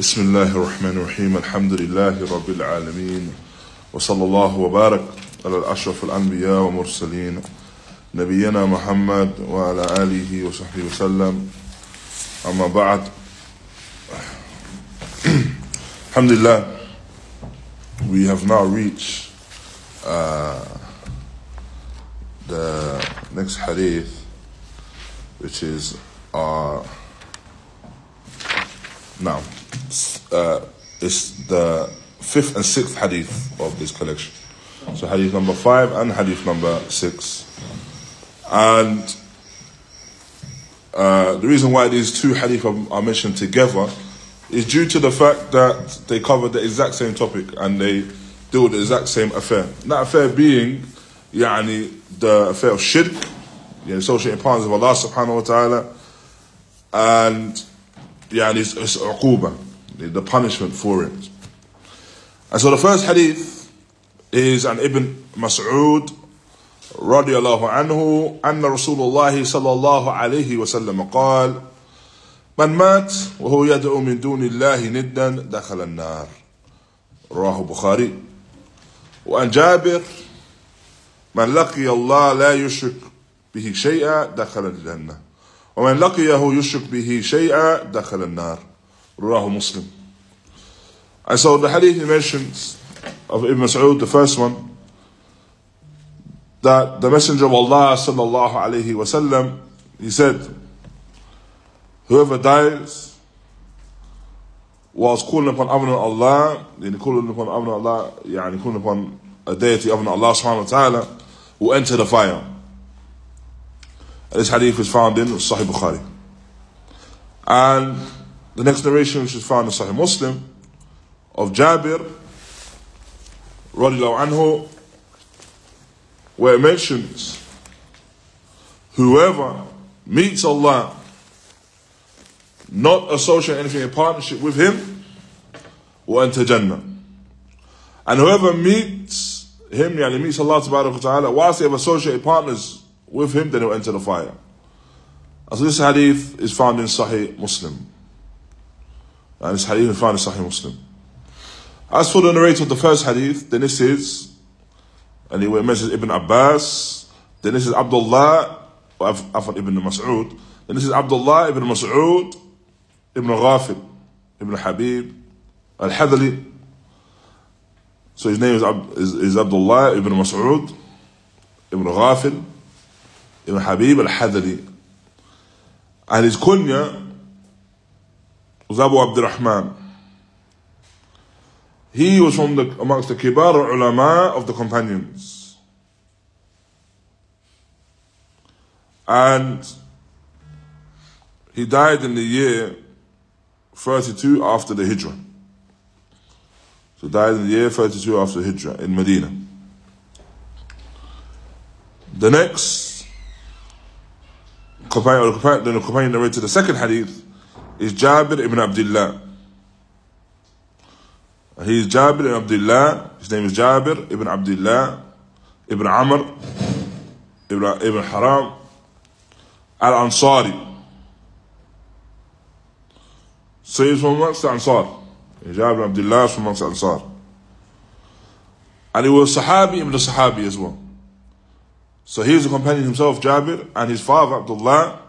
بسم الله الرحمن الرحيم الحمد لله رب العالمين وصلى الله وبارك على الأشرف الأنبياء ومرسلين نبينا محمد وعلى آله وصحبه وسلم أما بعد الحمد لله we have now reached uh, the next hadith which is uh, now. uh, is the fifth and sixth hadith of this collection. So hadith number five and hadith number six. And uh, the reason why these two hadith are mentioned together is due to the fact that they cover the exact same topic and they deal with the exact same affair. And that affair being, yani, the affair of shirk, the know, associating partners of Allah subhanahu wa ta'ala, and يعني, uquba, the punishment for it. And so the first hadith is an Ibn Mas'ud رضي الله عنه أن رسول الله صلى الله عليه وسلم قال من مات وهو يدعو من دون الله ندا دخل النار رواه البخاري وعن جابر من لقي الله لا يشرك به شيئا دخل الجنة ومن لقيه يشرك به شيئا دخل النار رواه مسلم And so the hadith he mentions of Ibn Mas'ud, the first one, that the Messenger of Allah sallallahu alayhi wasallam, he said, whoever dies whilst calling upon other Allah, yani calling upon other Allah, yani calling upon a deity than Allah subhanahu wa ta'ala, will enter the fire. This hadith is found in Sahih Bukhari. And the next narration which is found in Sahih Muslim, of Jabir radiallahu anhu where it mentions whoever meets Allah not associate anything in partnership with him will enter Jannah. And whoever meets him, yani meets Allah Subhanahu Wa ta'ala, whilst they have associated partners with him, then he'll enter the fire. So this hadith is found in Sahih Muslim. And this hadith is found in Sahih Muslim. As for the narrator of the first hadith, then this is, and he mentions Ibn Abbas, then this is Abdullah, or Afan Ibn Mas'ud, then this is Abdullah Ibn Mas'ud, Ibn Ghafil, Ibn Habib, Al-Hadali. So his name is, is, is Abdullah Ibn Mas'ud, Ibn Ghafil, Ibn Habib Al-Hadali. And his kunya was Abu Abdurrahman. He was from the amongst the kibar ulama of the companions. And he died in the year 32 after the Hijrah. So died in the year 32 after the Hijrah in Medina. The next companion, or the companion, the companion narrated the second hadith is Jabir ibn Abdullah. He is Jabir ibn Abdullah. His name is Jabir ibn Abdullah ibn Amr ibn, ibn Haram al Ansari. So he's from amongst the Ansar. Jabir ibn Abdullah is from amongst the Ansar. And he was Sahabi ibn Sahabi as well. So he was a companion himself, Jabir, and his father, Abdullah,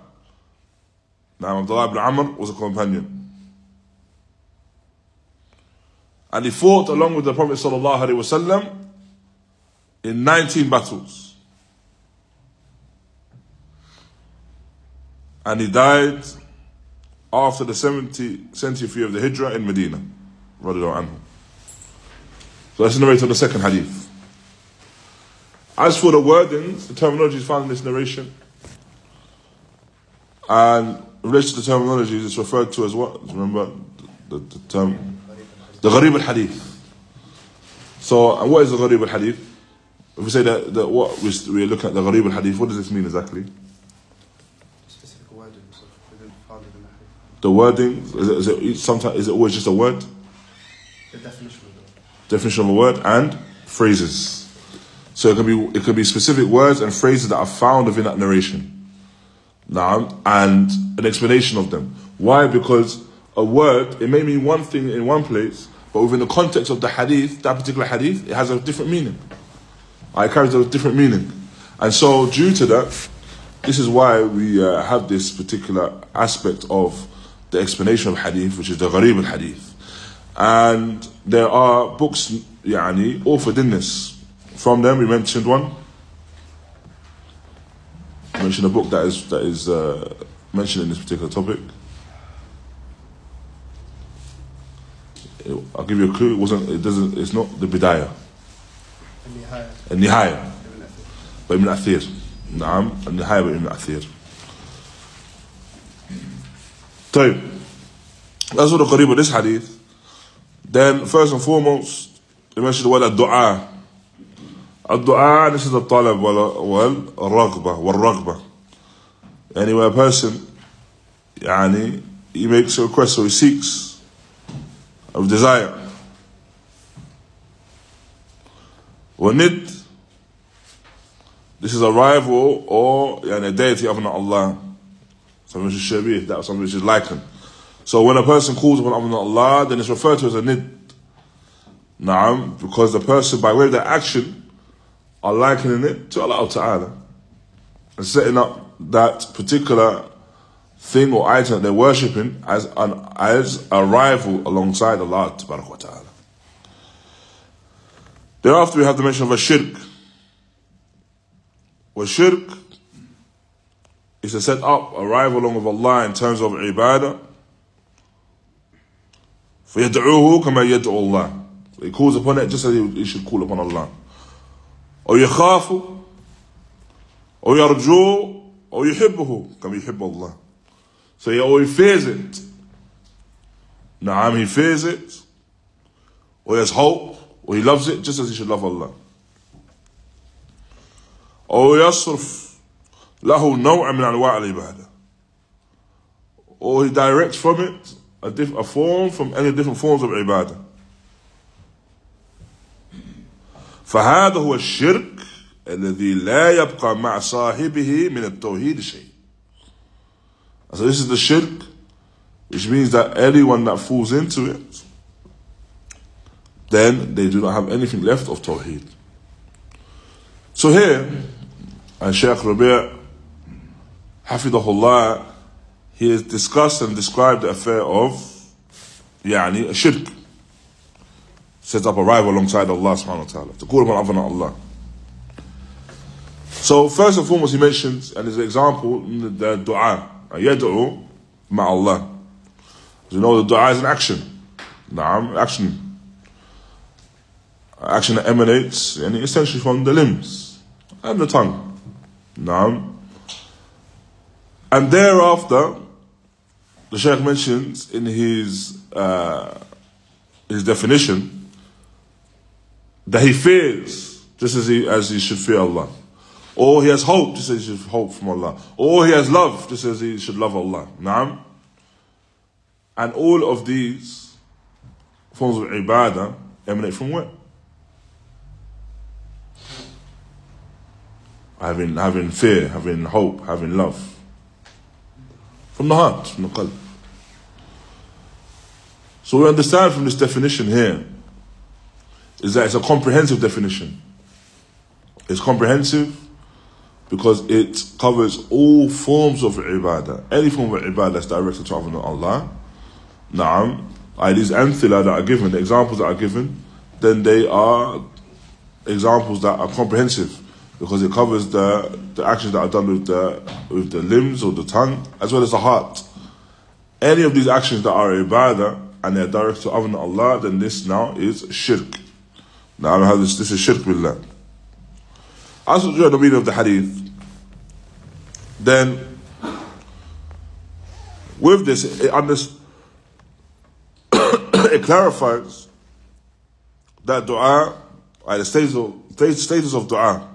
now Abdullah ibn Amr, was a companion. And he fought along with the Prophet ﷺ in 19 battles. And he died after the 70, 70th year of the Hijrah in Medina. So that's the narrator of the second hadith. As for the wordings, the terminology is found in this narration. And in relation to the terminology, it's referred to as what? Remember the, the term? The Gharib al Hadith. So, and what is the Gharib al Hadith? If we say that, that what we're looking at the Gharib al Hadith, what does this mean exactly? Specific wordings within the wording, is it, is it sometimes is it always just a word? The definition of the Definition of a word and phrases. So it can be it could be specific words and phrases that are found within that narration. Now and an explanation of them. Why? Because a word, it may mean one thing in one place, but within the context of the hadith, that particular hadith, it has a different meaning. It carries a different meaning. And so, due to that, this is why we uh, have this particular aspect of the explanation of hadith, which is the gharib al hadith. And there are books, yani, authored in this. From them, we mentioned one. We mentioned a book that is, that is uh, mentioned in this particular topic. It- I'll give you a clue. It wasn't. It doesn't. It's not the Bidayah. النهاية النهاية ابن أثير. بابن أثير نعم النهاية بابن أثير طيب that's what the قريب of this hadith then first and foremost we mentioned the word الدعاء الدعاء this is the طلب وال- والرغبة والرغبة يعني where a person يعني he makes a request or he seeks of desire والند This is a rival or yani, a deity other than Allah. Something which is shabih, that something which is likened. So when a person calls upon other than Allah, then it's referred to as a nid. Naam, because the person, by way of their action, are likening it to Allah Ta'ala. And setting up that particular thing or item that they're worshipping as an as a rival alongside Allah Ta'ala. Thereafter we have the mention of a shirk. Well, shirk is to set up a rival along with Allah in terms of ibadah. فيدعوه كما يدعو الله. So he calls upon it just as he he should call upon Allah. أو يخاف أو يرجو أو يحبه كما يحب الله. So he always fears it. نعم he fears it. Or he has hope. Or he loves it just as he should love Allah. أو يصرف له نوع من أنواع العبادة or he directs from it a, diff- a form from any different forms of ibadah فهذا هو الشرك الذي لا يبقى مع صاحبه من التوحيد شيء So this is the shirk which means that anyone that falls into it then they do not have anything left of tawheed So here and Sheikh Rabi' Hafidahullah, he has discussed and described the affair of يعني a shirk. sets up a rival alongside Allah subhanahu wa ta'ala. To call upon Allah. So first and foremost, he mentions, and his an example, the, the dua, yad'u ma'Allah. As you know, the dua is an action. Naam, action. Action that emanates and essentially from the limbs and the tongue. Naam. And thereafter, the Shaykh mentions in his uh, his definition that he fears just as he as he should fear Allah, or he has hope just as he should hope from Allah, or he has love just as he should love Allah. Naam. And all of these forms of ibadah emanate from where? having having fear, having hope, having love. From the heart, from the qalb. So we understand from this definition here is that it's a comprehensive definition. It's comprehensive because it covers all forms of ibadah. Any form of ibadah that's directed to other than Allah. Na'am. These amthila that are given, the examples that are given, then they are examples that are comprehensive because it covers the, the actions that are done with the with the limbs or the tongue as well as the heart. Any of these actions that are ibadah and they are directed to other than Allah, then this now is shirk. Now I have this, this is shirk billah. As for the meaning of the hadith, then with this it, under, it clarifies that dua, uh, the stages of, stages of dua,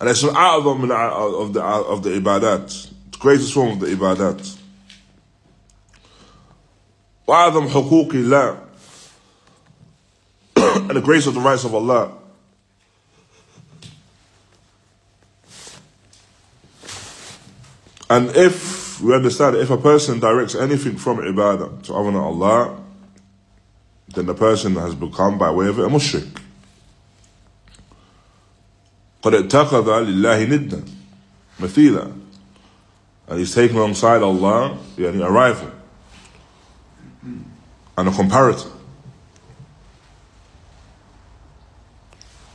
and it's an a'adham min a- of the of the ibadat, the greatest form of the ibadat. وأعظم حقوق الله and the grace of the rights of Allah. And if if we understand that if a person directs anything from ibadah to other than Allah, then the person has become by way of it a mushrik. قد اتخذ لله ندا مثيلا and he's taken alongside Allah يعني a rival and a comparator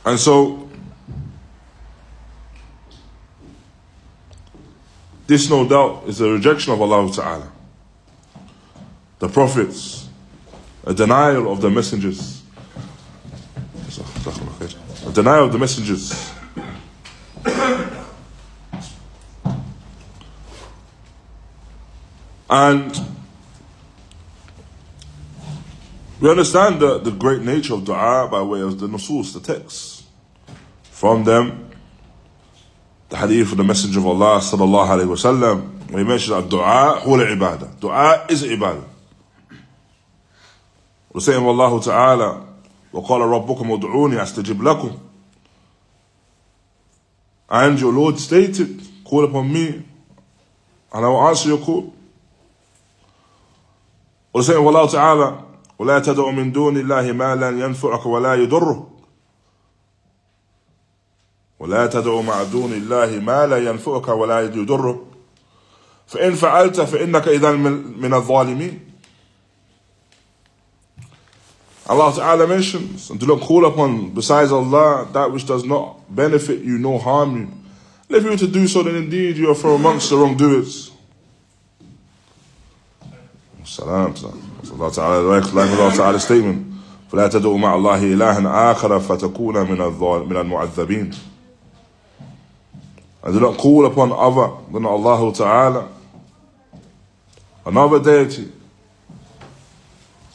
and so this no doubt is a rejection of Allah Ta'ala. The prophets a denial of the messengers. A denial of the messengers. And we understand the, the great nature of dua by way of the nusus, the texts From them, the hadith of the Messenger of Allah sallallahu alayhi wa sallam, where he mentions that dua huwa ibadah. Dua is ibadah. We're saying Allah ta'ala, وقال ربكم ادعوني استجب لكم and your Lord stated call upon me and I will answer your call ولسان والله تعالى ولا تدع من دون الله ما لا ينفعك ولا يضرك ولا تدع مع دون الله ما لا ينفعك ولا يضرك فإن فعلت فإنك إذا من الظالمين Allah Ta'ala mentions, and do not call upon besides Allah that which does not benefit you nor harm you. And if you were to do so, then indeed you are from amongst the wrongdoers. السلام الله تعالى like الله تعالى statement فلا تدعوا مع الله إلها آخر فتكون من المعذبين and do not call upon other than Allah Ta'ala. Another deity.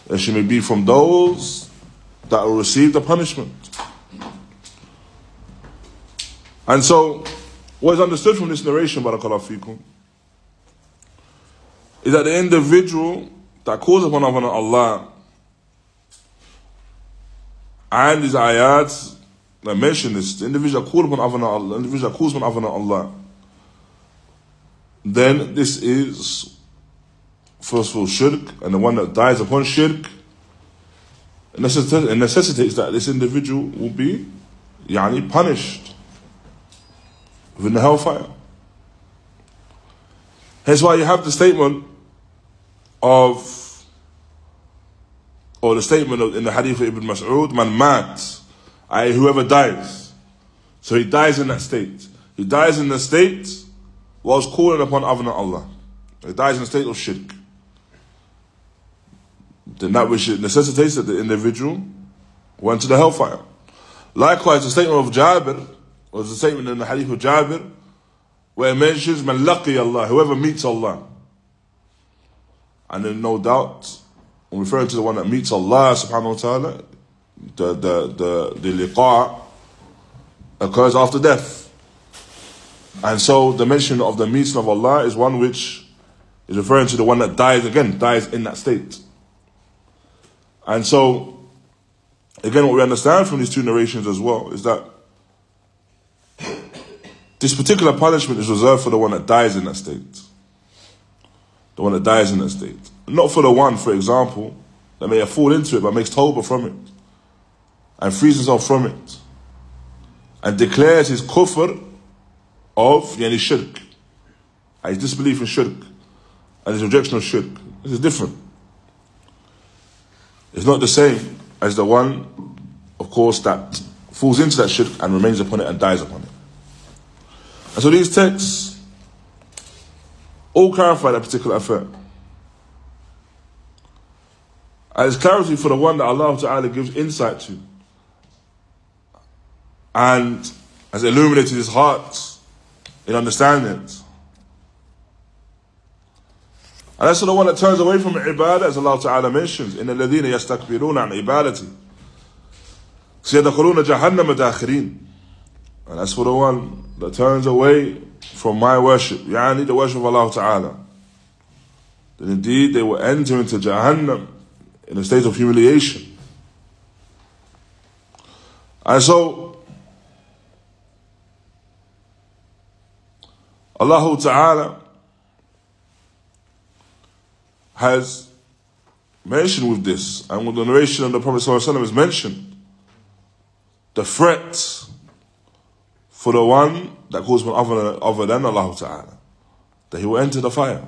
That she may be from those that will receive the punishment. And so what is understood from this narration barakallahu fikum is that the individual that calls upon other Allah and these ayats that mention this, the individual calls upon Allah, the individual calls upon Allah, then this is first of all shirk, and the one that dies upon shirk necessitates that this individual will be yani, punished within the hellfire. Hence why you have the statement of, or the statement of, in the hadith of Ibn Mas'ud, man mat, i.e. whoever dies. So he dies in that state. He dies in the state whilst calling upon other than Allah. He dies in a state of shirk. Then that which necessitates that the individual went to the hellfire. Likewise, the statement of Jabir was the statement in the hadith of Jabir where it mentions man Allah, whoever meets Allah. And then no doubt, when referring to the one that meets Allah subhanahu wa ta'ala, the, the, the, the liqa occurs after death. And so the mention of the meeting of Allah is one which is referring to the one that dies again, dies in that state. And so, again, what we understand from these two narrations as well is that this particular punishment is reserved for the one that dies in that state the one that dies in that state. Not for the one, for example, that may have fallen into it but makes tawbah from it and frees himself from it and declares his kufr of yani shirk, and his disbelief in shirk and his rejection of shirk. This is different. It's not the same as the one, of course, that falls into that shirk and remains upon it and dies upon it. And so these texts all clarify that particular affair. And it's clarity for the one that Allah Ta'ala gives insight to And has illuminated his heart in understanding it. And that's the one that turns away from ibadah, as Allah Ta'ala mentions, إِنَّ الَّذِينَ يَسْتَكْبِرُونَ عَنْ عِبَادَتِي سَيَدْخُلُونَ جَهَنَّمَ دَاخِرِينَ And that's for the one that turns away from my worship, yani the worship of Allah Ta'ala, then indeed they will enter into Jahannam in a state of humiliation. And so, Allah Ta'ala has mentioned with this, and with the narration of the Prophet ﷺ is mentioned, the threat for the one that calls one other, other than Allah Ta'ala, that he will enter the fire.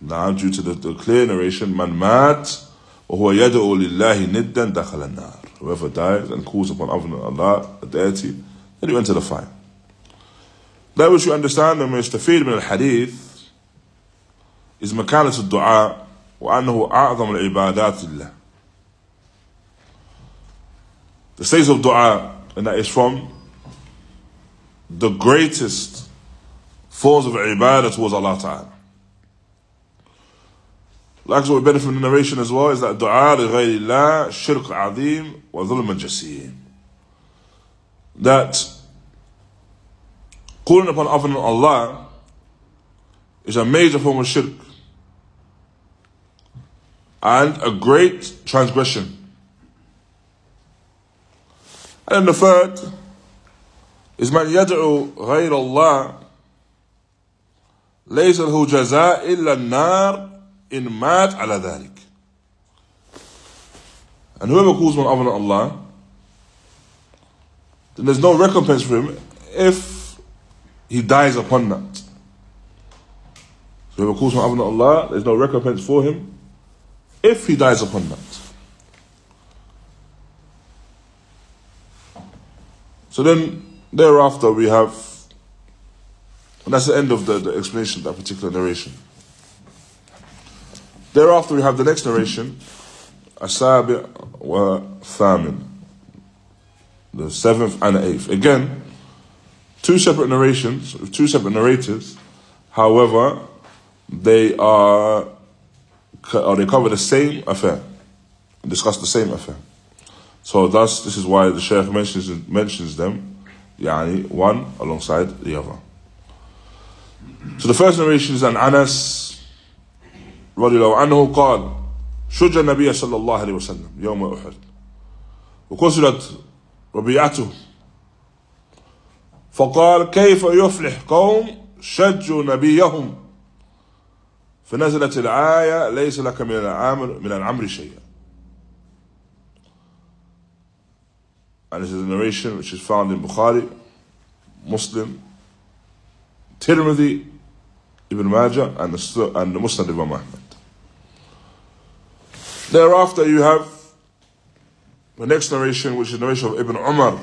Now, due to the, the clear narration, man mat, وهو يدعو لله ندا دخل النار. Whoever dies and calls upon other than Allah, a deity, then you enter the fire. That which you understand and يستفيد من الحديث is مكانة الدعاء وأنه أعظم العبادات لله. The stage of dua, and that is from the greatest forms of ibadah towards Allah Ta'ala. Like what we benefit from the narration as well is that dua لغير الله شرك عظيم وظلم جسيم. That calling upon other than Allah is a major form of shirk and a great transgression. And the third is من يدعو غير الله ليس له جزاء إلا النار إن مات على ذلك. And whoever calls on other than Allah, then there's no recompense for him if he dies upon that. So whoever calls other than Allah, there's no recompense for him if he dies upon that. So then, thereafter, we have, and that's the end of the, the explanation of that particular narration. Thereafter, we have the next narration, Asabi wa Thamin, the seventh and the eighth. Again, two separate narrations, two separate narrators. However, they are, or they cover the same affair, discuss the same affair. So thus, this is why the Shaykh mentions mentions them, yani one alongside the other. So the first narration is an Anas رضي الله عنه قال شج النبي صلى الله عليه وسلم يوم أحد وكسرت ربيعته فقال كيف يفلح قوم شجوا نبيهم فنزلت الآية ليس لك من العمر من العمر شيء and this is a narration which is found in Bukhari, Muslim, Tirmidhi, Ibn Majah, and the, and the Musnad Imam Ahmad. Thereafter, you have the next narration, which is the narration of Ibn Umar.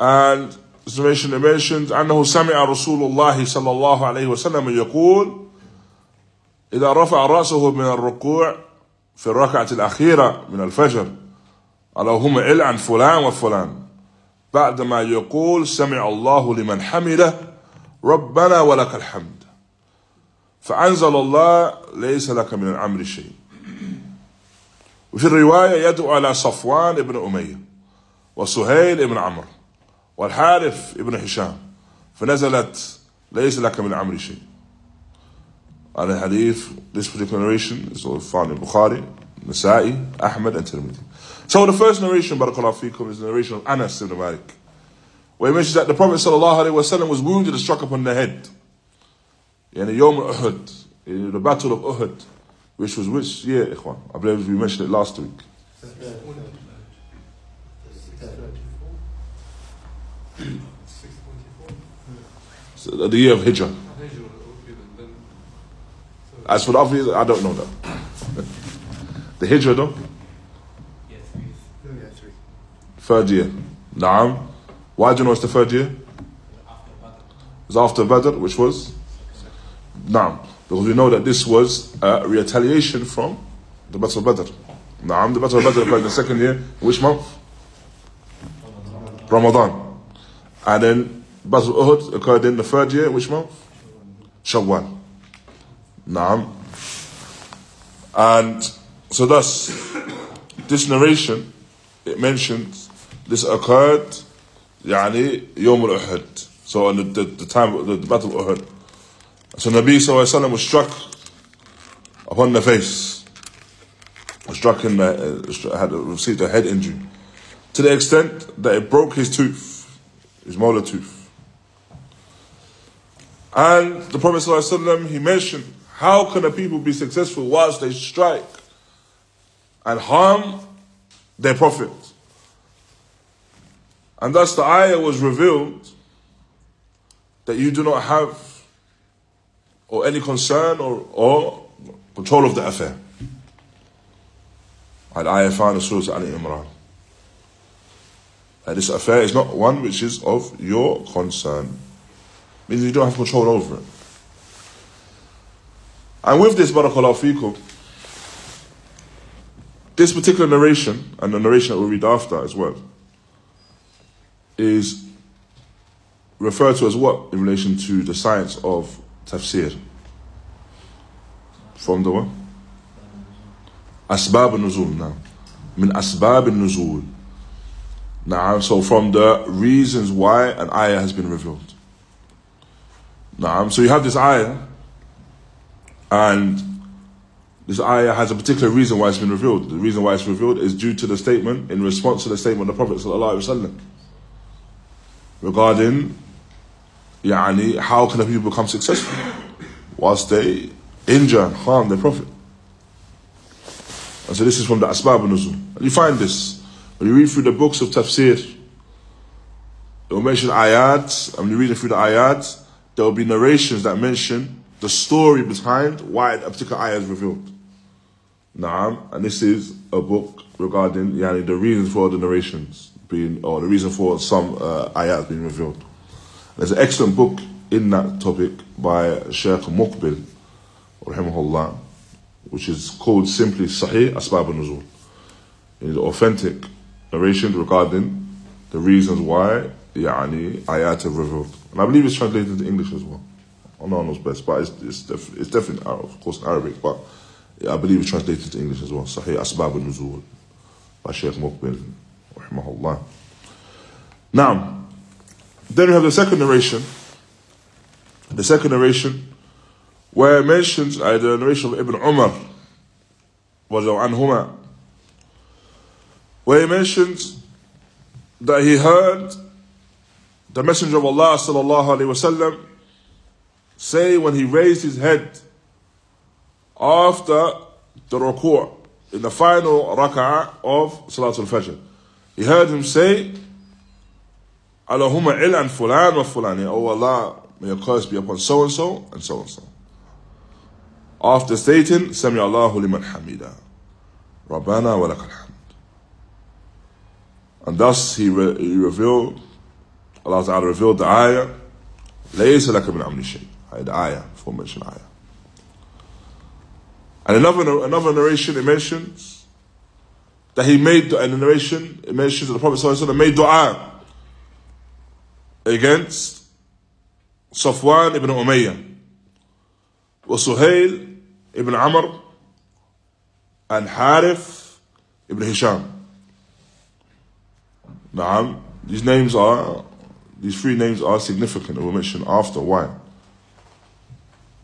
And this narration mentions أنه سمع رسول الله صلى الله عليه وسلم يقول إذا رفع رأسه من الركوع في الركعة الأخيرة من الفجر اللهم إل عن فلان وفلان. بعدما يقول سمع الله لمن حمده ربنا ولك الحمد. فأنزل الله ليس لك من الأمر شيء. وفي الرواية يدعو على صفوان بن أمية وسهيل بن عمرو. والحارث بن هشام فنزلت ليس لك من الأمر شيء هذا الحديث this particular narration is found in Bukhari, Nasa'i, Ahmad and Tirmidhi. So the first narration, Barakallahu Fikum, is the narration of Anas ibn Malik, where he mentions that the Prophet ﷺ was wounded and struck upon the head. Yani Yom Uhud, the Battle of Uhud, which was which year, Ikhwan? I believe we mentioned it last week. So uh, the year of Hijrah. As for the other I don't know that. the Hijrah though? Yes, Third year. Naam. Why do you know it's the third year? It was after Badr, which was? Naam. Because we know that this was a retaliation from the Battle of Badr. Naam. The Battle of Badr occurred in the second year. Which month? Ramadan. And then Battle of Uhud occurred in the third year. Which month? Shawwal. Naam. And so thus, this narration, it mentions this occurred, يعني, يوم الأحد. So on the, the, the time of the, the battle of Uhud. So Nabi Sallallahu was struck upon the face. Was struck in the, had received a head injury. To the extent that it broke his tooth, molar tooth. And the Prophet ﷺ, he mentioned, how can a people be successful whilst they strike and harm their Prophet? And thus the ayah was revealed that you do not have or any concern or, or control of the affair. Al ayah found in Surah Al this affair is not one which is of your concern. Means you don't have control over it. And with this, barakallahu fikum, this particular narration, and the narration that we'll read after as well, is referred to as what in relation to the science of tafsir? From the what? Asbab al-Nuzul now. Min Asbab al-Nuzul. Now, so from the reasons why an ayah has been revealed. Now, so you have this ayah, and this ayah has a particular reason why it's been revealed. The reason why it's revealed is due to the statement in response to the statement of the Prophet ﷺ regarding yani, how can the people become successful whilst they injure and harm their Prophet. And so this is from the Asbab al-Nuzul. You find this when you read through the books of tafsir. It will mention ayat, and when you read through the ayat, there will be narrations that mention the story behind why a particular ayah is revealed. Naam, and this is a book regarding yani, the reasons for the narrations being, or the reason for some uh, ayat being revealed. There's an excellent book in that topic by Sheikh Muqbil, rahimahullah, which is called simply Sahih Asbab al-Nuzul. It is authentic narration regarding the reasons why yani, ayat have revealed. And I believe it's translated into English as well. Know knows best, but it's, it's, def- it's definitely, of course, in Arabic, but I believe it's translated into English as well. Sahih Asbab al-Nuzul by Sheikh Muqbil. Now, then we have the second narration. The second narration, where it mentions uh, the narration of Ibn Umar, was anhuma, where he mentions that he heard the Messenger of Allah sallallahu alaihi wasallam say when he raised his head after the ruku' in the final rak'ah of Salatul Fajr. He heard him say, Allahumma ilan fulan wa fulani. Oh Allah, may your curse be upon so and so and so and so. After stating, Sami Allahu liman hamida. Rabbana wa lakal. And thus he, re- he revealed, Allah Ta'ala revealed the ayah, لَيْسَ لَكَ مِنْ أَمْرِ شَيْءٍ The ayah, aforementioned ayah. And another, another narration, it mentions that he made, in the narration, it mentions that the Prophet ﷺ made dua against Safwan ibn Umayyah, وسهيل ibn Amr, and Harith ibn Hisham. Naam, these names are, these three names are significant and we'll mention after why.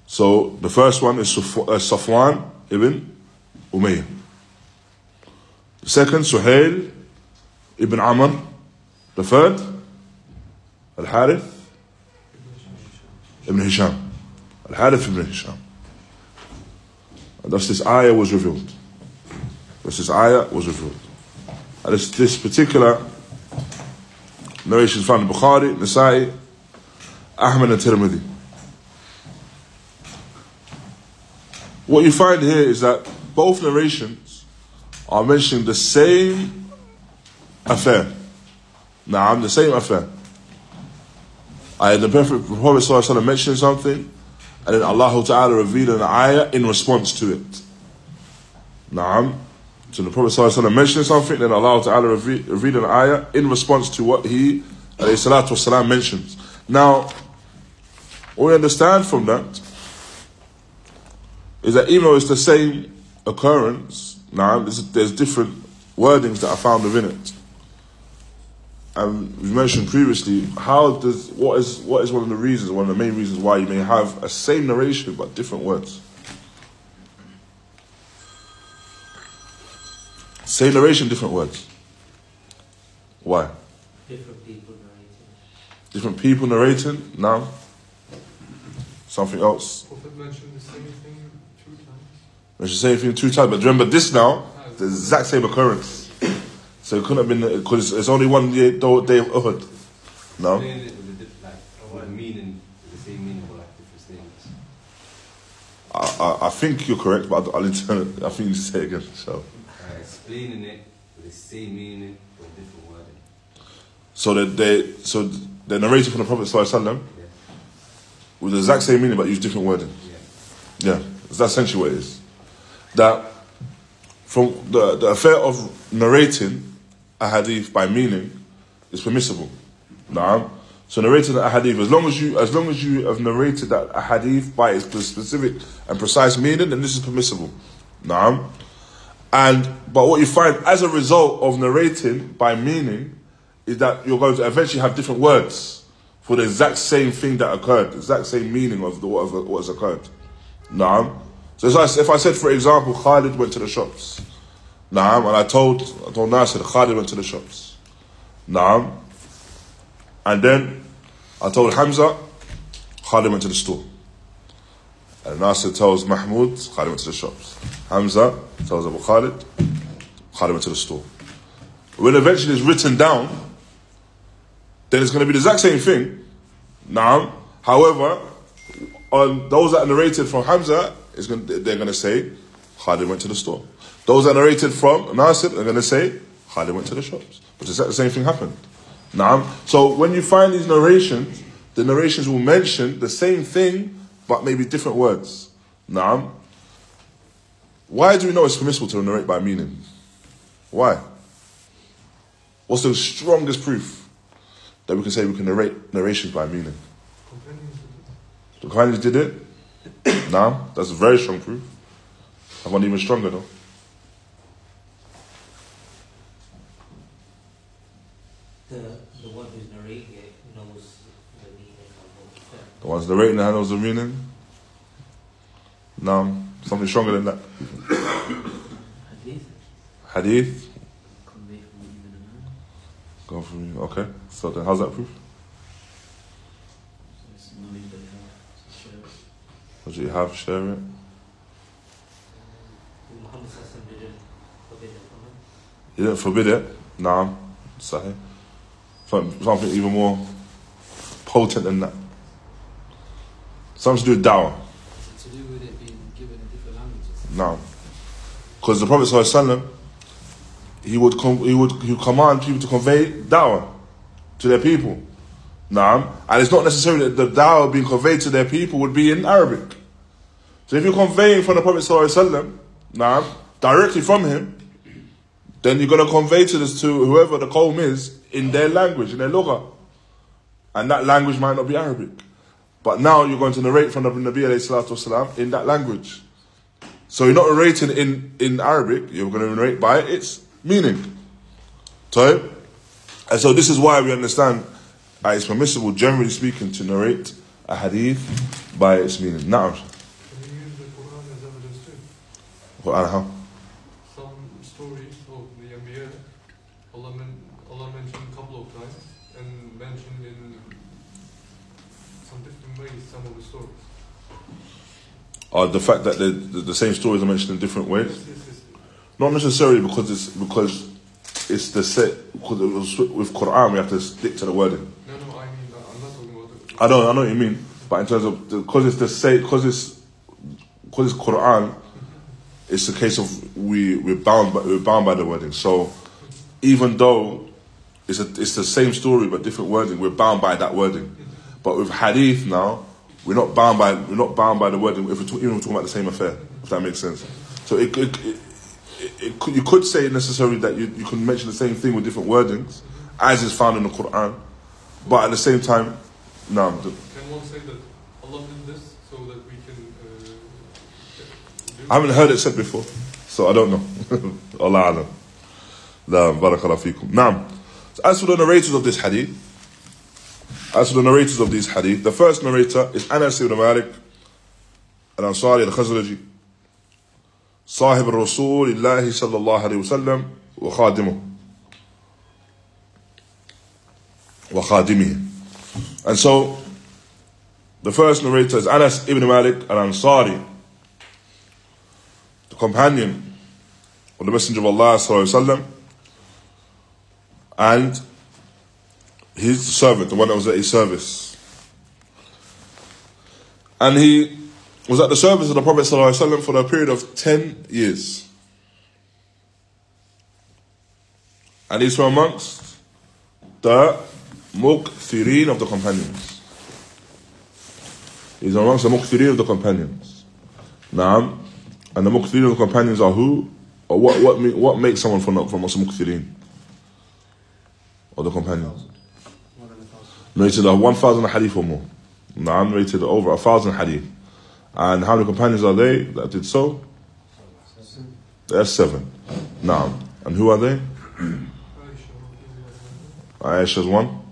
So the first one is uh, Safwan ibn Umayyah. The second, Suhail ibn Amr. The third, Al Harith ibn Hisham. Al Harith ibn Hisham. And thus this ayah was revealed. Thus this ayah was revealed. And this, this particular narration is found in Bukhari, Nasa'i, Ahmad and Tirmidhi. What you find here is that both narrations are mentioning the same affair. Now, I'm the same affair. I, had the Prophet Prophet mentioned something, and then Allah Ta'ala revealed an ayah in response to it. Naam. So the Prophet ﷺ mentioned something, then Allah Ta'ala revealed an ayah in response to what he والسلام, mentions. Now, what we understand from that is that even though it's the same occurrence, now there's, there's different wordings that are found within it. And we mentioned previously how does what is what is one of the reasons, one of the main reasons why you may have a same narration but different words. Same narration, different words. Why? Different people narrating. Different people narrating? Now? something else. Prophet mentioned the same thing two times. I should say thing two times, but remember this now, the exact same occurrence. So it couldn't have been, because it's only one day, day of Uhud. No? Explain it with a diff- like, what the meaning, the same meaning, but like different statements. I, I, I think you're correct, but I'll, I'll interpret- I think you need to say it again. So, explaining it with the same meaning, but different wording. so that they, so the narrated from the Prophet Sallallahu Yeah. with the exact same meaning, but use different wording. Yeah. Yeah, that's essentially what it is. That from the, the affair of narrating a hadith by meaning is permissible. Nah. So narrating a hadith, as long as you as long as you have narrated that a hadith by its specific and precise meaning, then this is permissible. Nah. And but what you find as a result of narrating by meaning is that you're going to eventually have different words for the exact same thing that occurred, the exact same meaning of the, what, what has occurred. Naam. So if I, if I said, for example, Khalid went to the shops. Naam. And I told, I told Nasir, Khalid went to the shops. Naam. And then I told Hamza, Khalid went to the store. And Nasir tells Mahmud, Khalid went to the shops. Hamza tells Abu Khalid, Khalid went to the store. When eventually it's written down, then it's going to be the exact same thing. Naam. However, on those that are narrated from Hamza, going they're going to say Khalid went to the store. Those that are narrated from Nasir are going to say Khalid went to the shops. But is that the same thing happened. Naam. So when you find these narrations, the narrations will mention the same thing, but maybe different words. Naam. Why do we know it's permissible to narrate by meaning? Why? What's the strongest proof that we can say we can narrate narrations by meaning? The companions did it. now, that's a very strong proof. I've want even stronger though. The, the one who's narrating it knows the meaning of The narrating that knows the meaning. Now, something stronger than that. Hadith. Hadith. Go for me. Okay. So then, how's that proof? What do you have? Share it. You didn't forbid it. Nah. Sahih. Something, something even more potent than that. Something to do with dawah. To do with it being given in different languages? No. Because the Prophet ﷺ, he would com- he would he would command people to convey da'wah to their people. Naam. And it's not necessarily that the da'wah being conveyed to their people would be in Arabic. So if you're conveying from the Prophet ﷺ, naam, directly from him, then you're going to convey to this to whoever the qawm is in their language, in their lugha. And that language might not be Arabic. But now you're going to narrate from the Nabi alayhi salatu wasalam in that language. So you're not narrating in, in Arabic, you're going to narrate by its meaning. So, and so this is why we understand uh, it's permissible, generally speaking, to narrate a hadith by its meaning. Now, Can you use the Quran as evidence too? Quran, how? Some stories of the Anbiya, Allah, men- Allah mentioned a couple of times and mentioned in some different ways some of the stories. Or the fact that the, the, the same stories are mentioned in different ways. Yes, yes, yes. Not necessarily because it's because it's the set because it was with Quran we have to stick to the wording. No, no, I mean, I'm not talking about it. I know I know what you mean, but in terms of because it's the say because it's because it's Quran, it's a case of we we're bound by we're bound by the wording. So even though it's a, it's the same story but different wording, we're bound by that wording. But with Hadith now, we're not bound by we're not bound by the wording if we're talk, even if we're talking about the same affair. If that makes sense. So it, it, it, it, could, you could say necessarily that you, you can mention the same thing with different wordings, as is found in the Quran, but at the same time, no. the- Can one say that Allah did this so that we can uh, I haven't heard it said before, so I don't know. Allah Alam. La barakallahu fikum. Naam. So As for the narrators of this hadith, as for the narrators of these hadith, the first narrator is Anas ibn Malik, al Ansari al Khazraji, Sahib Rasul Illahi sallallahu alayhi wasallam, wa Khadimu Wa khadimihi. And so, the first narrator is Anas ibn Malik al Ansari, the companion of the Messenger of Allah sallallahu alayhi wasallam, and his servant, the one that was at his service. And he was at the service of the Prophet wasallam for a period of 10 years. And he's from amongst the mukthirin of the companions. He's amongst the mukthirin of the companions. Naam. And the mukthirin of the companions are who? Or what, what, what makes someone from, from the mukthirin? Of the companions? Narrated a 1,000 hadith or more. Naam, narrated over a thousand hadith. And how many companions are they that did so? There's seven. Naam. And who are they? Aisha's one.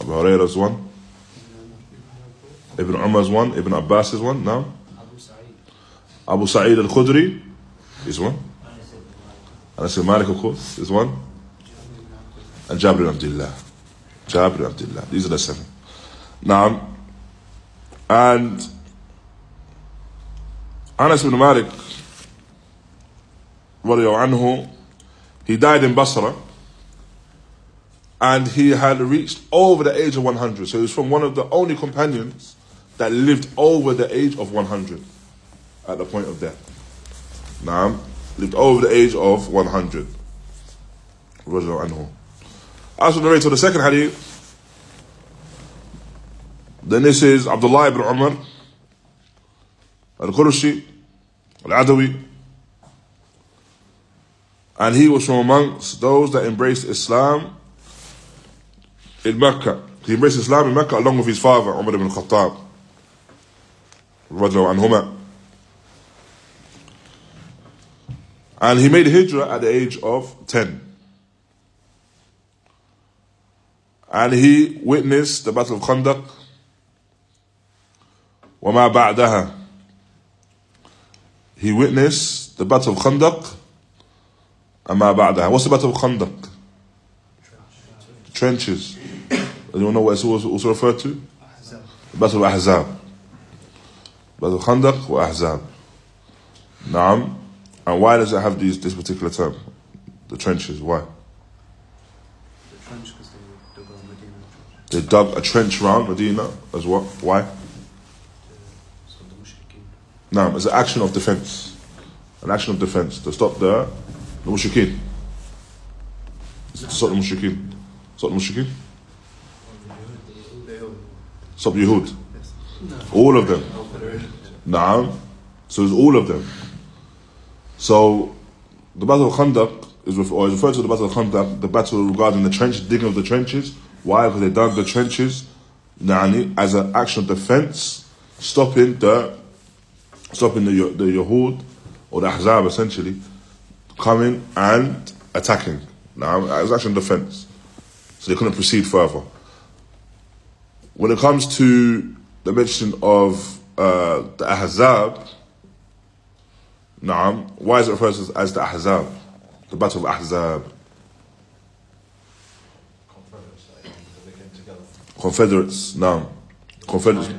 Abu Hurairah is one. Ibn Umar is one. Ibn Abbas is one. Now, Abu Sa'id. Abu Sa'id al Khudri is one. Anas ibn Malik. of course, is one. And Jabir Abdullah. Jabir ibn Abdullah. These are the seven. Now, and Anas ibn Malik, anhu, he died in Basra and he had reached over the age of 100. So he was from one of the only companions that lived over the age of 100 at the point of death. Now, lived over the age of 100. Radiallahu anhu. As for the narrator of the second hadith, then this is Abdullah ibn Umar al-Qurashi al-Adawi and he was from amongst those that embraced Islam in Mecca. He embraced Islam in Mecca along with his father Umar ibn Khattab anhuma. And he made hijrah at the age of 10. And he witnessed the Battle of Khandaq وما بعدها He witnessed the Battle of Khandaq and ما بعدها What's the Battle of Khandaq? Trenches. Anyone know what it's also also referred to? The Battle of Ahzab. Battle of Khandaq or Ahzab. Naam. And why does it have these, this particular term? The trenches, why? They dug a trench around Medina as what? Why? Now, it's an action of defense. An action of defense to stop the, the mushrikeen. To stop the mushrikeen. Stop the mushrikeen? Stop Yehud. All of them. Naam. So it's all of them. So the Battle of Khandaq is referred to the Battle of Khandaq, the battle regarding the trench, digging of the trenches. Why? Because they dug the trenches as an action of defense, stopping the stopping the the Yahud or the Ahzab essentially coming and attacking. Now, as action of defense. So they couldn't proceed further. When it comes to the mention of uh, the Ahzab, Naam, why is it referred to as the Ahzab? The Battle of Ahzab. Confederates, like, they came together. Confederates, Naam. Confederates.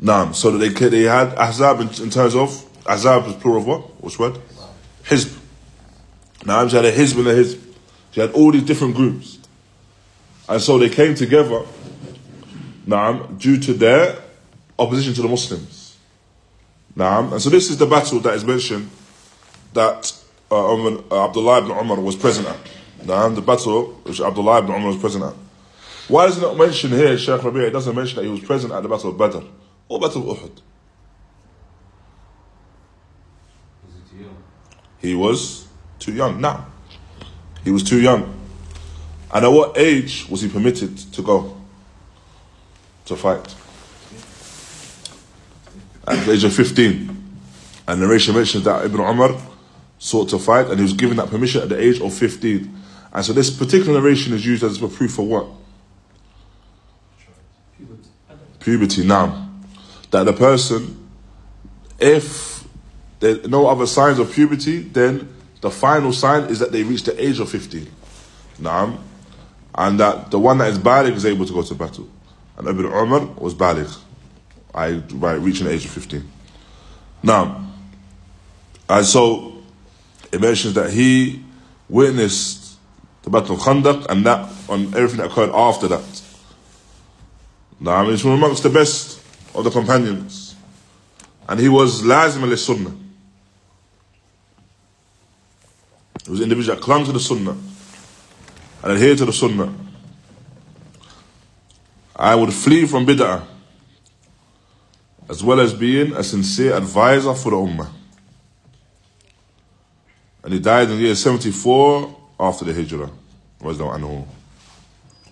Naam. So they, they had Ahzab in, in terms of, Ahzab is plural of what? Which word? Hizb. Naam, she had a Hizb and a Hizb. She had all these different groups. And so they came together, Naam, due to their opposition to the Muslims. Naam. And so this is the battle that is mentioned that uh, uh, Abdullah ibn Umar was present at. Naam, the battle which Abdullah ibn Umar was present at. Why does it not mention here, Shaykh Rabi'? It doesn't mention that he was present at the battle of Badr or battle of Uhud. He was too young. Now, he was too young. And at what age was he permitted to go to fight? At the age of 15. And the narration mentions that Ibn Umar sought to fight and he was given that permission at the age of 15. And so this particular narration is used as a proof for what? Puberty. Puberty now that the person if there are no other signs of puberty then the final sign is that they reach the age of 15 now and that the one that is balig is able to go to battle. And Ibn Umar was baligh, I, by reaching the age of 15. Now, and so it mentions that he witnessed the Battle of Khandaq and that on everything that occurred after that. Now, I mean, he's from amongst the best of the companions. And he was lazim al sunnah. He was an individual that clung to the sunnah and adhered to the sunnah. I would flee from bid'ah as well as being a sincere advisor for the ummah. And he died in the year 74 after the hijrah. رضي الله عنه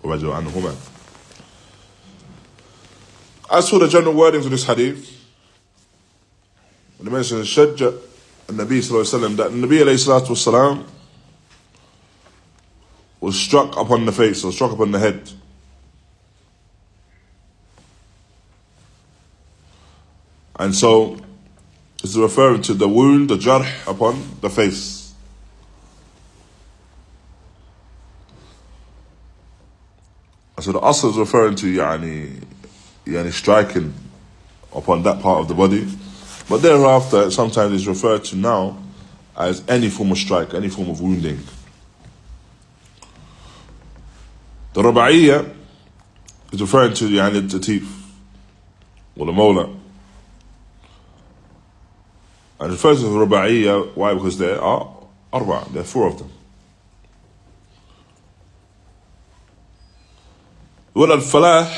ورضي عنهما. as for the general wordings of this hadith, when he mentions Shajja and Nabi Sallallahu that Nabi Alayhi was struck upon the face or struck upon the head. And so, it's referring to the wound, the jarh upon the face. So the asr is referring to yani, yani striking upon that part of the body. But thereafter, sometimes it's referred to now as any form of strike, any form of wounding. The Raba'iyya is referring to yani, the teeth, or the molar. And refers to the Raba'iyya, why? Because there are arba, there are four of them. Well, al-falah,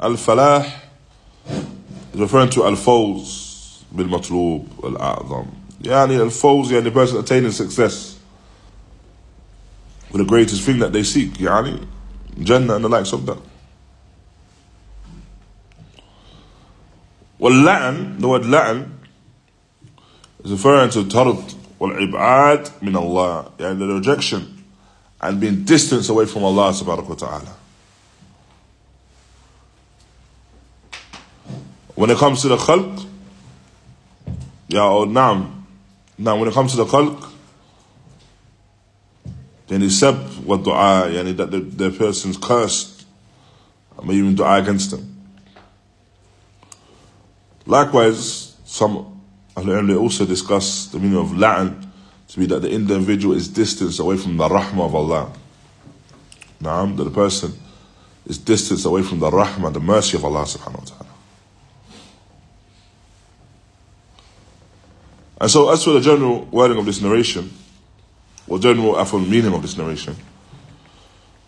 al-falah is referring to al-fawz bil-matlub al-a'zam. Yani al-fawz, yani the person attaining success with the greatest thing that they seek, yani Jannah and the likes of that. La'an, the word la'an is referring to tard wal-ib'ad min Allah, yani the rejection and being distanced away from Allah subhanahu wa ta'ala. When it comes to the khalq, yeah, or naam, now when it comes to the khalq, then it's sab wa dua, yani that the, the person's cursed, or maybe even dua against them. Likewise, some Ahl also discuss the meaning of la'an to be that the individual is distanced away from the rahmah of Allah. Naam, that the person is distanced away from the rahmah, the mercy of Allah subhanahu wa ta'ala. And so, as for the general wording of this narration, or general afal meaning of this narration,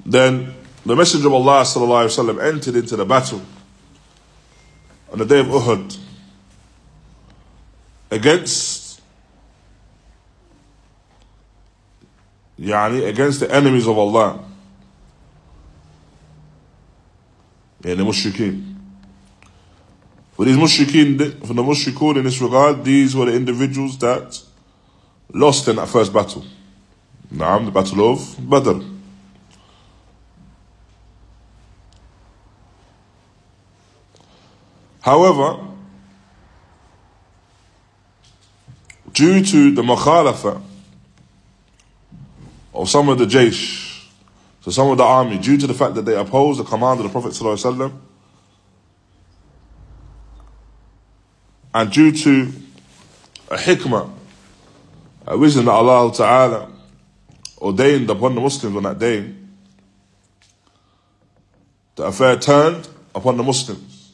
then the Messenger of Allah wasallam entered into the battle on the day of Uhud against yani against the enemies of Allah yani mushrikeen for these mushrikeen, for the mushrikun in this regard, these were the individuals that lost in that first battle. Naam, the battle of Badr. However, due to the mukhalafa of some of the jaysh, so some of the army, due to the fact that they opposed the command of the Prophet sallallahu alaihi wasallam, And due to a hikmah, a wisdom that Allah Ta'ala ordained upon the Muslims on that day, the affair turned upon the Muslims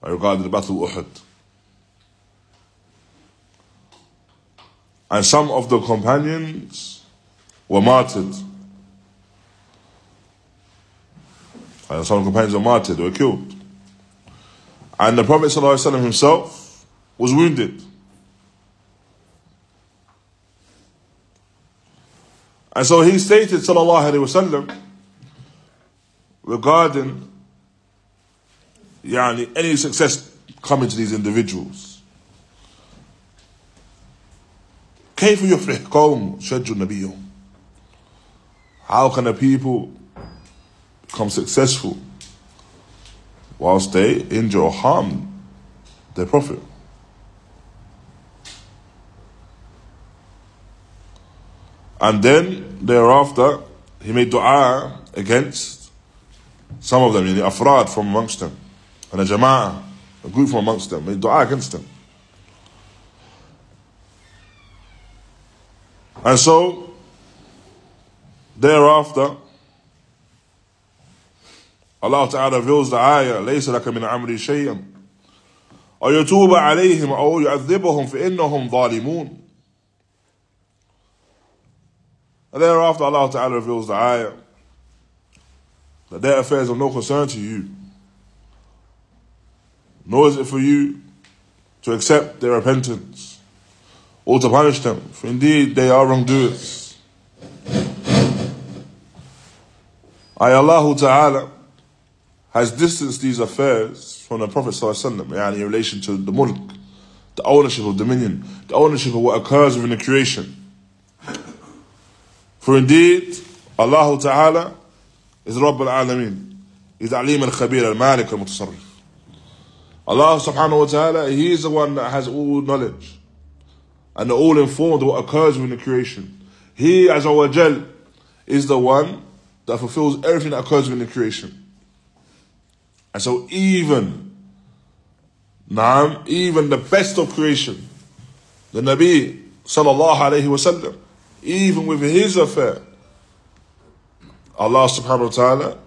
regarding the Battle of Uhud. And some of the companions were martyred. And some companions were martyred, they were killed. And the Prophet ﷺ himself was wounded. And so he stated, sallallahu alayhi wasallam, regarding yani, any success coming to these individuals. كيف يفلح قوم شجوا نبيهم How can a people become successful whilst they injure or harm their Prophet. And then thereafter, he made dua against some of them, yani afrad from amongst them, and a jama'ah, a group from amongst them, made dua against them. And so, thereafter, Allah Ta'ala reveals the ayah, ليس لك من أمر شيئا أو يتوب عليهم أو يعذبهم فإنهم ظالمون And thereafter Allah Ta'ala reveals the ayah that their affairs are no concern to you. Nor is it for you to accept their repentance or to punish them, for indeed they are wrongdoers. Ay Allah Ta'ala has distanced these affairs from the Prophet ﷺ, in relation to the mulk, the ownership of dominion, the ownership of what occurs within the creation. For indeed, Allah Ta'ala is Rabb al-Alameen. He's Alim al-Khabir al-Malik al-Mutasarrif. Allah subhanahu wa ta'ala, He is the one that has all knowledge and all informed of what occurs within the creation. He, 'azza wa Jal, is the one that fulfills everything that occurs within the creation. And so even, naam, even the best of creation, the Nabi sallallahu alayhi wasallam, even with his affair, Allah subhanahu wa ta'ala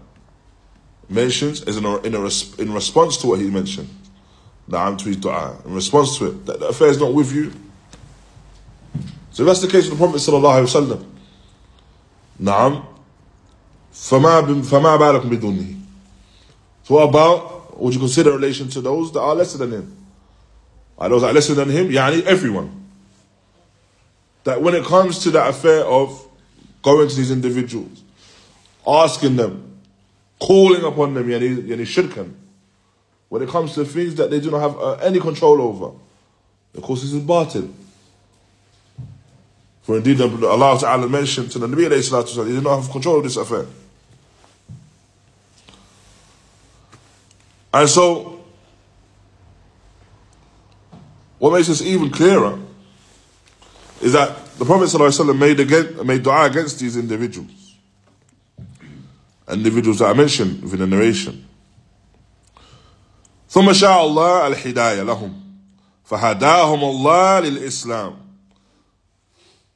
mentions is in, a, in, a, in response to what he mentioned. Na'am to his dua. In response to it, that the affair is not with you. So if that's the case with the Prophet sallallahu alayhi wa sallam, Na'am, فما فما بالكم بدونه so what about, would you consider relation to those that are lesser than him? Are those that are lesser than him? Yani everyone. That when it comes to that affair of going to these individuals, asking them, calling upon them, yani, yani shirkan, when it comes to things that they do not have uh, any control over, of course this is batil. For indeed Allah Ta'ala mentioned to the Nabi he did not have control of this affair. And so, what makes this even clearer is that the Prophet ﷺ made, against, made dua against these individuals. Individuals that I mentioned within the narration. ثم شاء الله الهداية لهم فهداهم الله للإسلام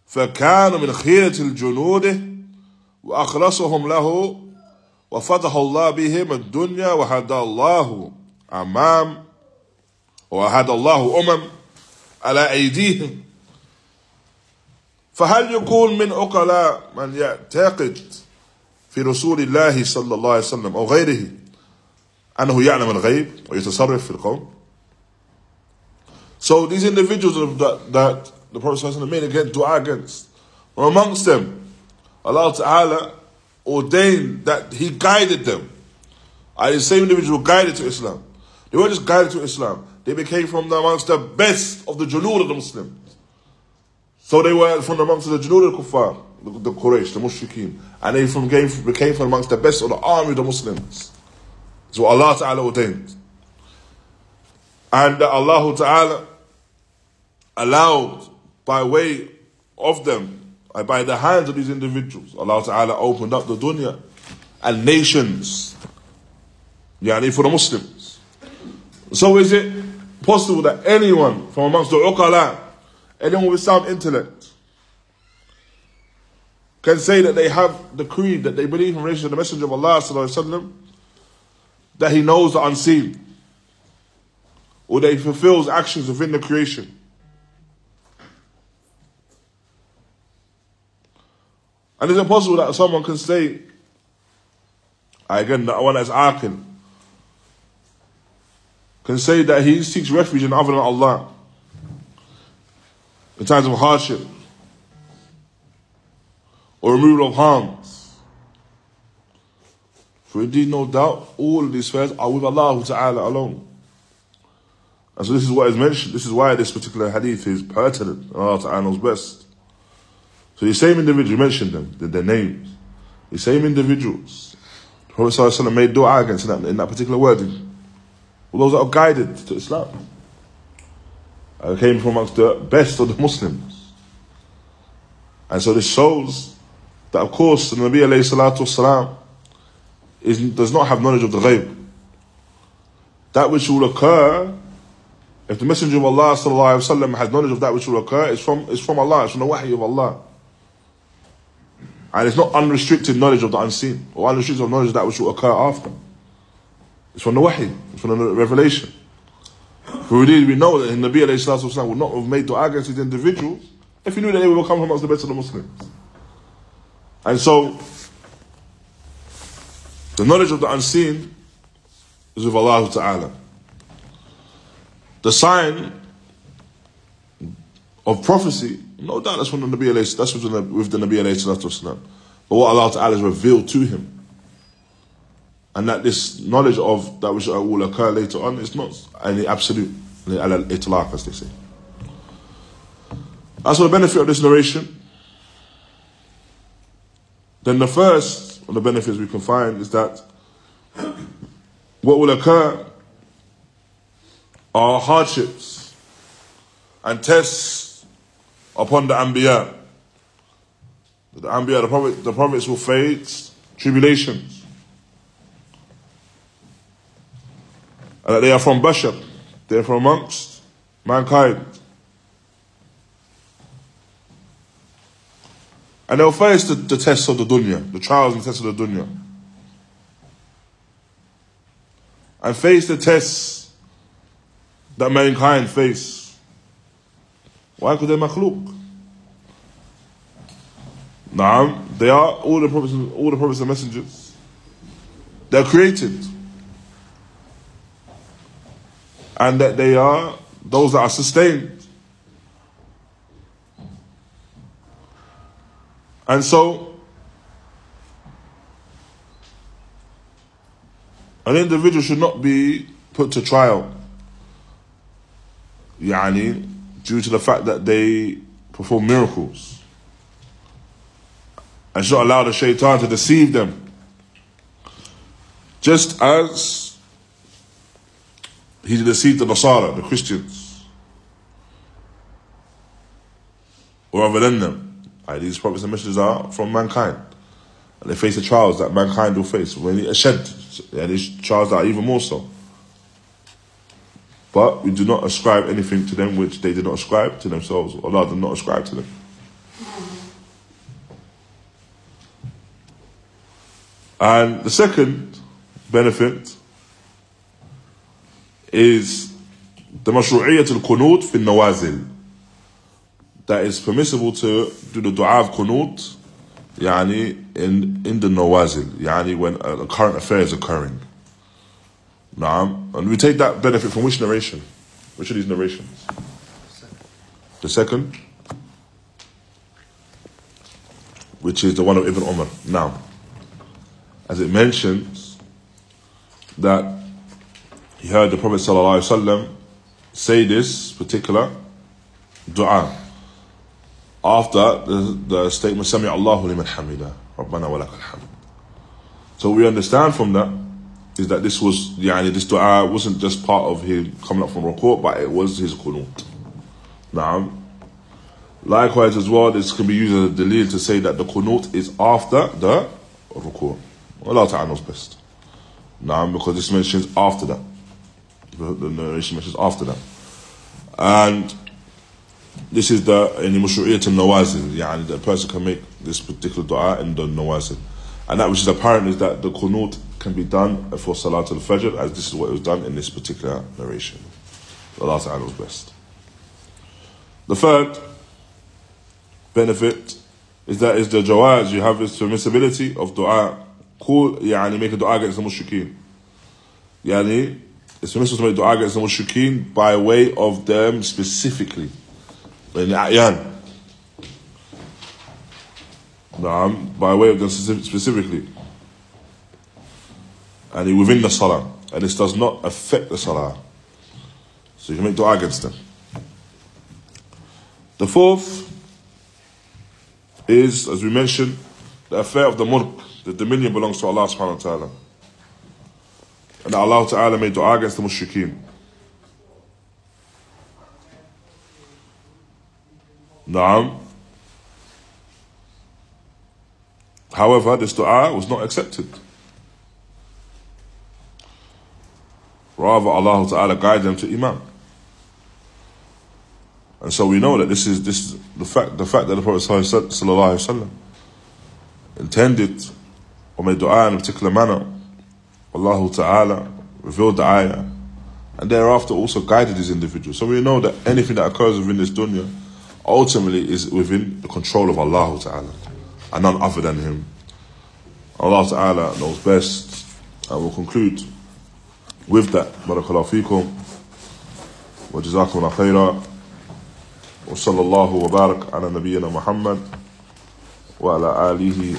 فكانوا من خيرة الجنود وأخلصهم له وفتح الله بهم الدنيا وهدى الله أمام وهدى الله أمم على أيديهم. فهل يكون من عقلاء من يعتقد في رسول الله صلى الله عليه وسلم أو غيره أنه يعلم الغيب ويتصرف في القوم؟ So these individuals that, that the Prophet made against dua against, from amongst them, Allah Ta'ala ordained that he guided them. I the same individual guided to Islam. They weren't just guided to Islam. They became from amongst the best of the Junud of the Muslims. So they were from amongst the Junud al-Kuffar, the, the Quraysh, the Mushrikeen. And they from, became from amongst the best of the army of the Muslims. So Allah Ta'ala ordained. And Allah Ta'ala allowed by way of them by the hands of these individuals, Allah Ta'ala opened up the dunya and nations yani for the Muslims. So is it possible that anyone from amongst the uqala, anyone with sound intellect, can say that they have the creed that they believe in relation to the Messenger of Allah وسلم, that he knows the unseen, or that he fulfills actions within the creation. And it's impossible that someone can say, again, that one as aqil, can say that he seeks refuge in other than Allah in times of hardship or removal of harms. For indeed, no doubt, all of these affairs are with Allah Ta'ala alone. And so this is what is mentioned. This is why this particular hadith is pertinent. Allah Ta'ala knows best. So the same individual, you mentioned them, their names. The same individuals. The Prophet made dua against them in that particular wording. All those that are guided to Islam. I came from amongst the best of the Muslims. And so this shows that of course the Nabi alayhi salatu wasalam, is, does not have knowledge of the ghaib. That which will occur, if the Messenger of Allah sallallahu alaihi wasallam has knowledge of that which will occur, it's from, it's from Allah, it's from the wahi of Allah. And it's not unrestricted knowledge of the unseen, or unrestricted knowledge of that which will occur after. It's from the wahi, it's from the revelation. For indeed, we know that the Nabi wasallam would not have made dua against these individuals if he knew that they would come amongst the best of the Muslims. And so, the knowledge of the unseen is with Allah Ta'ala. The sign of prophecy, no doubt that's from the Nabi that's with the, with the Nabi wasalam. But what Allah Ta'ala has revealed to him. And that this knowledge of that which will occur later on is not any absolute, itlaq as they say. As for the benefit of this narration, then the first of the benefits we can find is that what will occur are hardships and tests upon the Anbiya. The Anbiya, the, prophet, the prophets will face tribulations. And that they are from Bashar, they are from amongst mankind. And they'll face the, the tests of the dunya, the trials and tests of the dunya. And face the tests that mankind face. Why could they makhluk? Now, they are all the prophets, all the prophets and messengers. They're created. And that they are those that are sustained. And so, an individual should not be put to trial. Yani, due to the fact that they perform miracles. And should allow the shaitan to deceive them. Just as he deceived the Nasara, the Christians. Or other than them. Right, these prophets and messengers are from mankind. And they face the trials that mankind will face. When it shed, yeah, these trials are even more so. But we do not ascribe anything to them which they did not ascribe to themselves. Allah did not ascribe to them. And the second benefit is the mashru'iyyat al-qunut fi nawazil. That is permissible to do the dua of qunut yani, in, in the nawazil, yani when a current affair is occurring. Naam and we take that benefit from which narration? Which of these narrations? The second. Which is the one of Ibn Umar now as it mentions that he heard the Prophet ﷺ say this particular dua after the, the statement Sami Allahu liman hamida Rabbana wa. So we understand from that is that this was yani this dua wasn't just part of him coming up from ruku' but it was his qunut. Now likewise as well this can be used as a delil to say that the qunut is after the ruku'. Allah Ta'ala knows best. Now because this mentions after that. The, the narration mentions after that. And this is the in مشروعية النوازل يعني the person can make this particular dua in the nawazil and that which is apparent is that the qunut can be done for Salat al Fajr, as this is what was done in this particular narration. Allah Ta'ala's best. The third benefit is that is the jawaz, you have this permissibility of dua. Call, yani make a dua against the mushrikeen. Yani, it's permissible to make dua against the mushrikeen by way of them specifically. In A'yan. By way of them specifically. And they're within the salah. And this does not affect the salah. So you can make dua against them. The fourth is, as we mentioned, the affair of the mulk. The dominion belongs to Allah subhanahu wa ta'ala. And Allah ta'ala made dua against the mushrikeen. Naam. However, this dua was not accepted. Rather Allah Ta'ala guide them to Iman. And so we know that this is this is the fact the fact that the Prophet Wasallam intended or made dua in a particular manner, Allah Ta'ala revealed the ayah and thereafter also guided these individuals. So we know that anything that occurs within this dunya ultimately is within the control of Allah Ta'ala and none other than Him. Allah Ta'ala knows best and we'll conclude with that. Barakallahu feekum wa jazakum Allah khayra wa sallallahu wa barak ala nabiyyina Muhammad wa ala alihi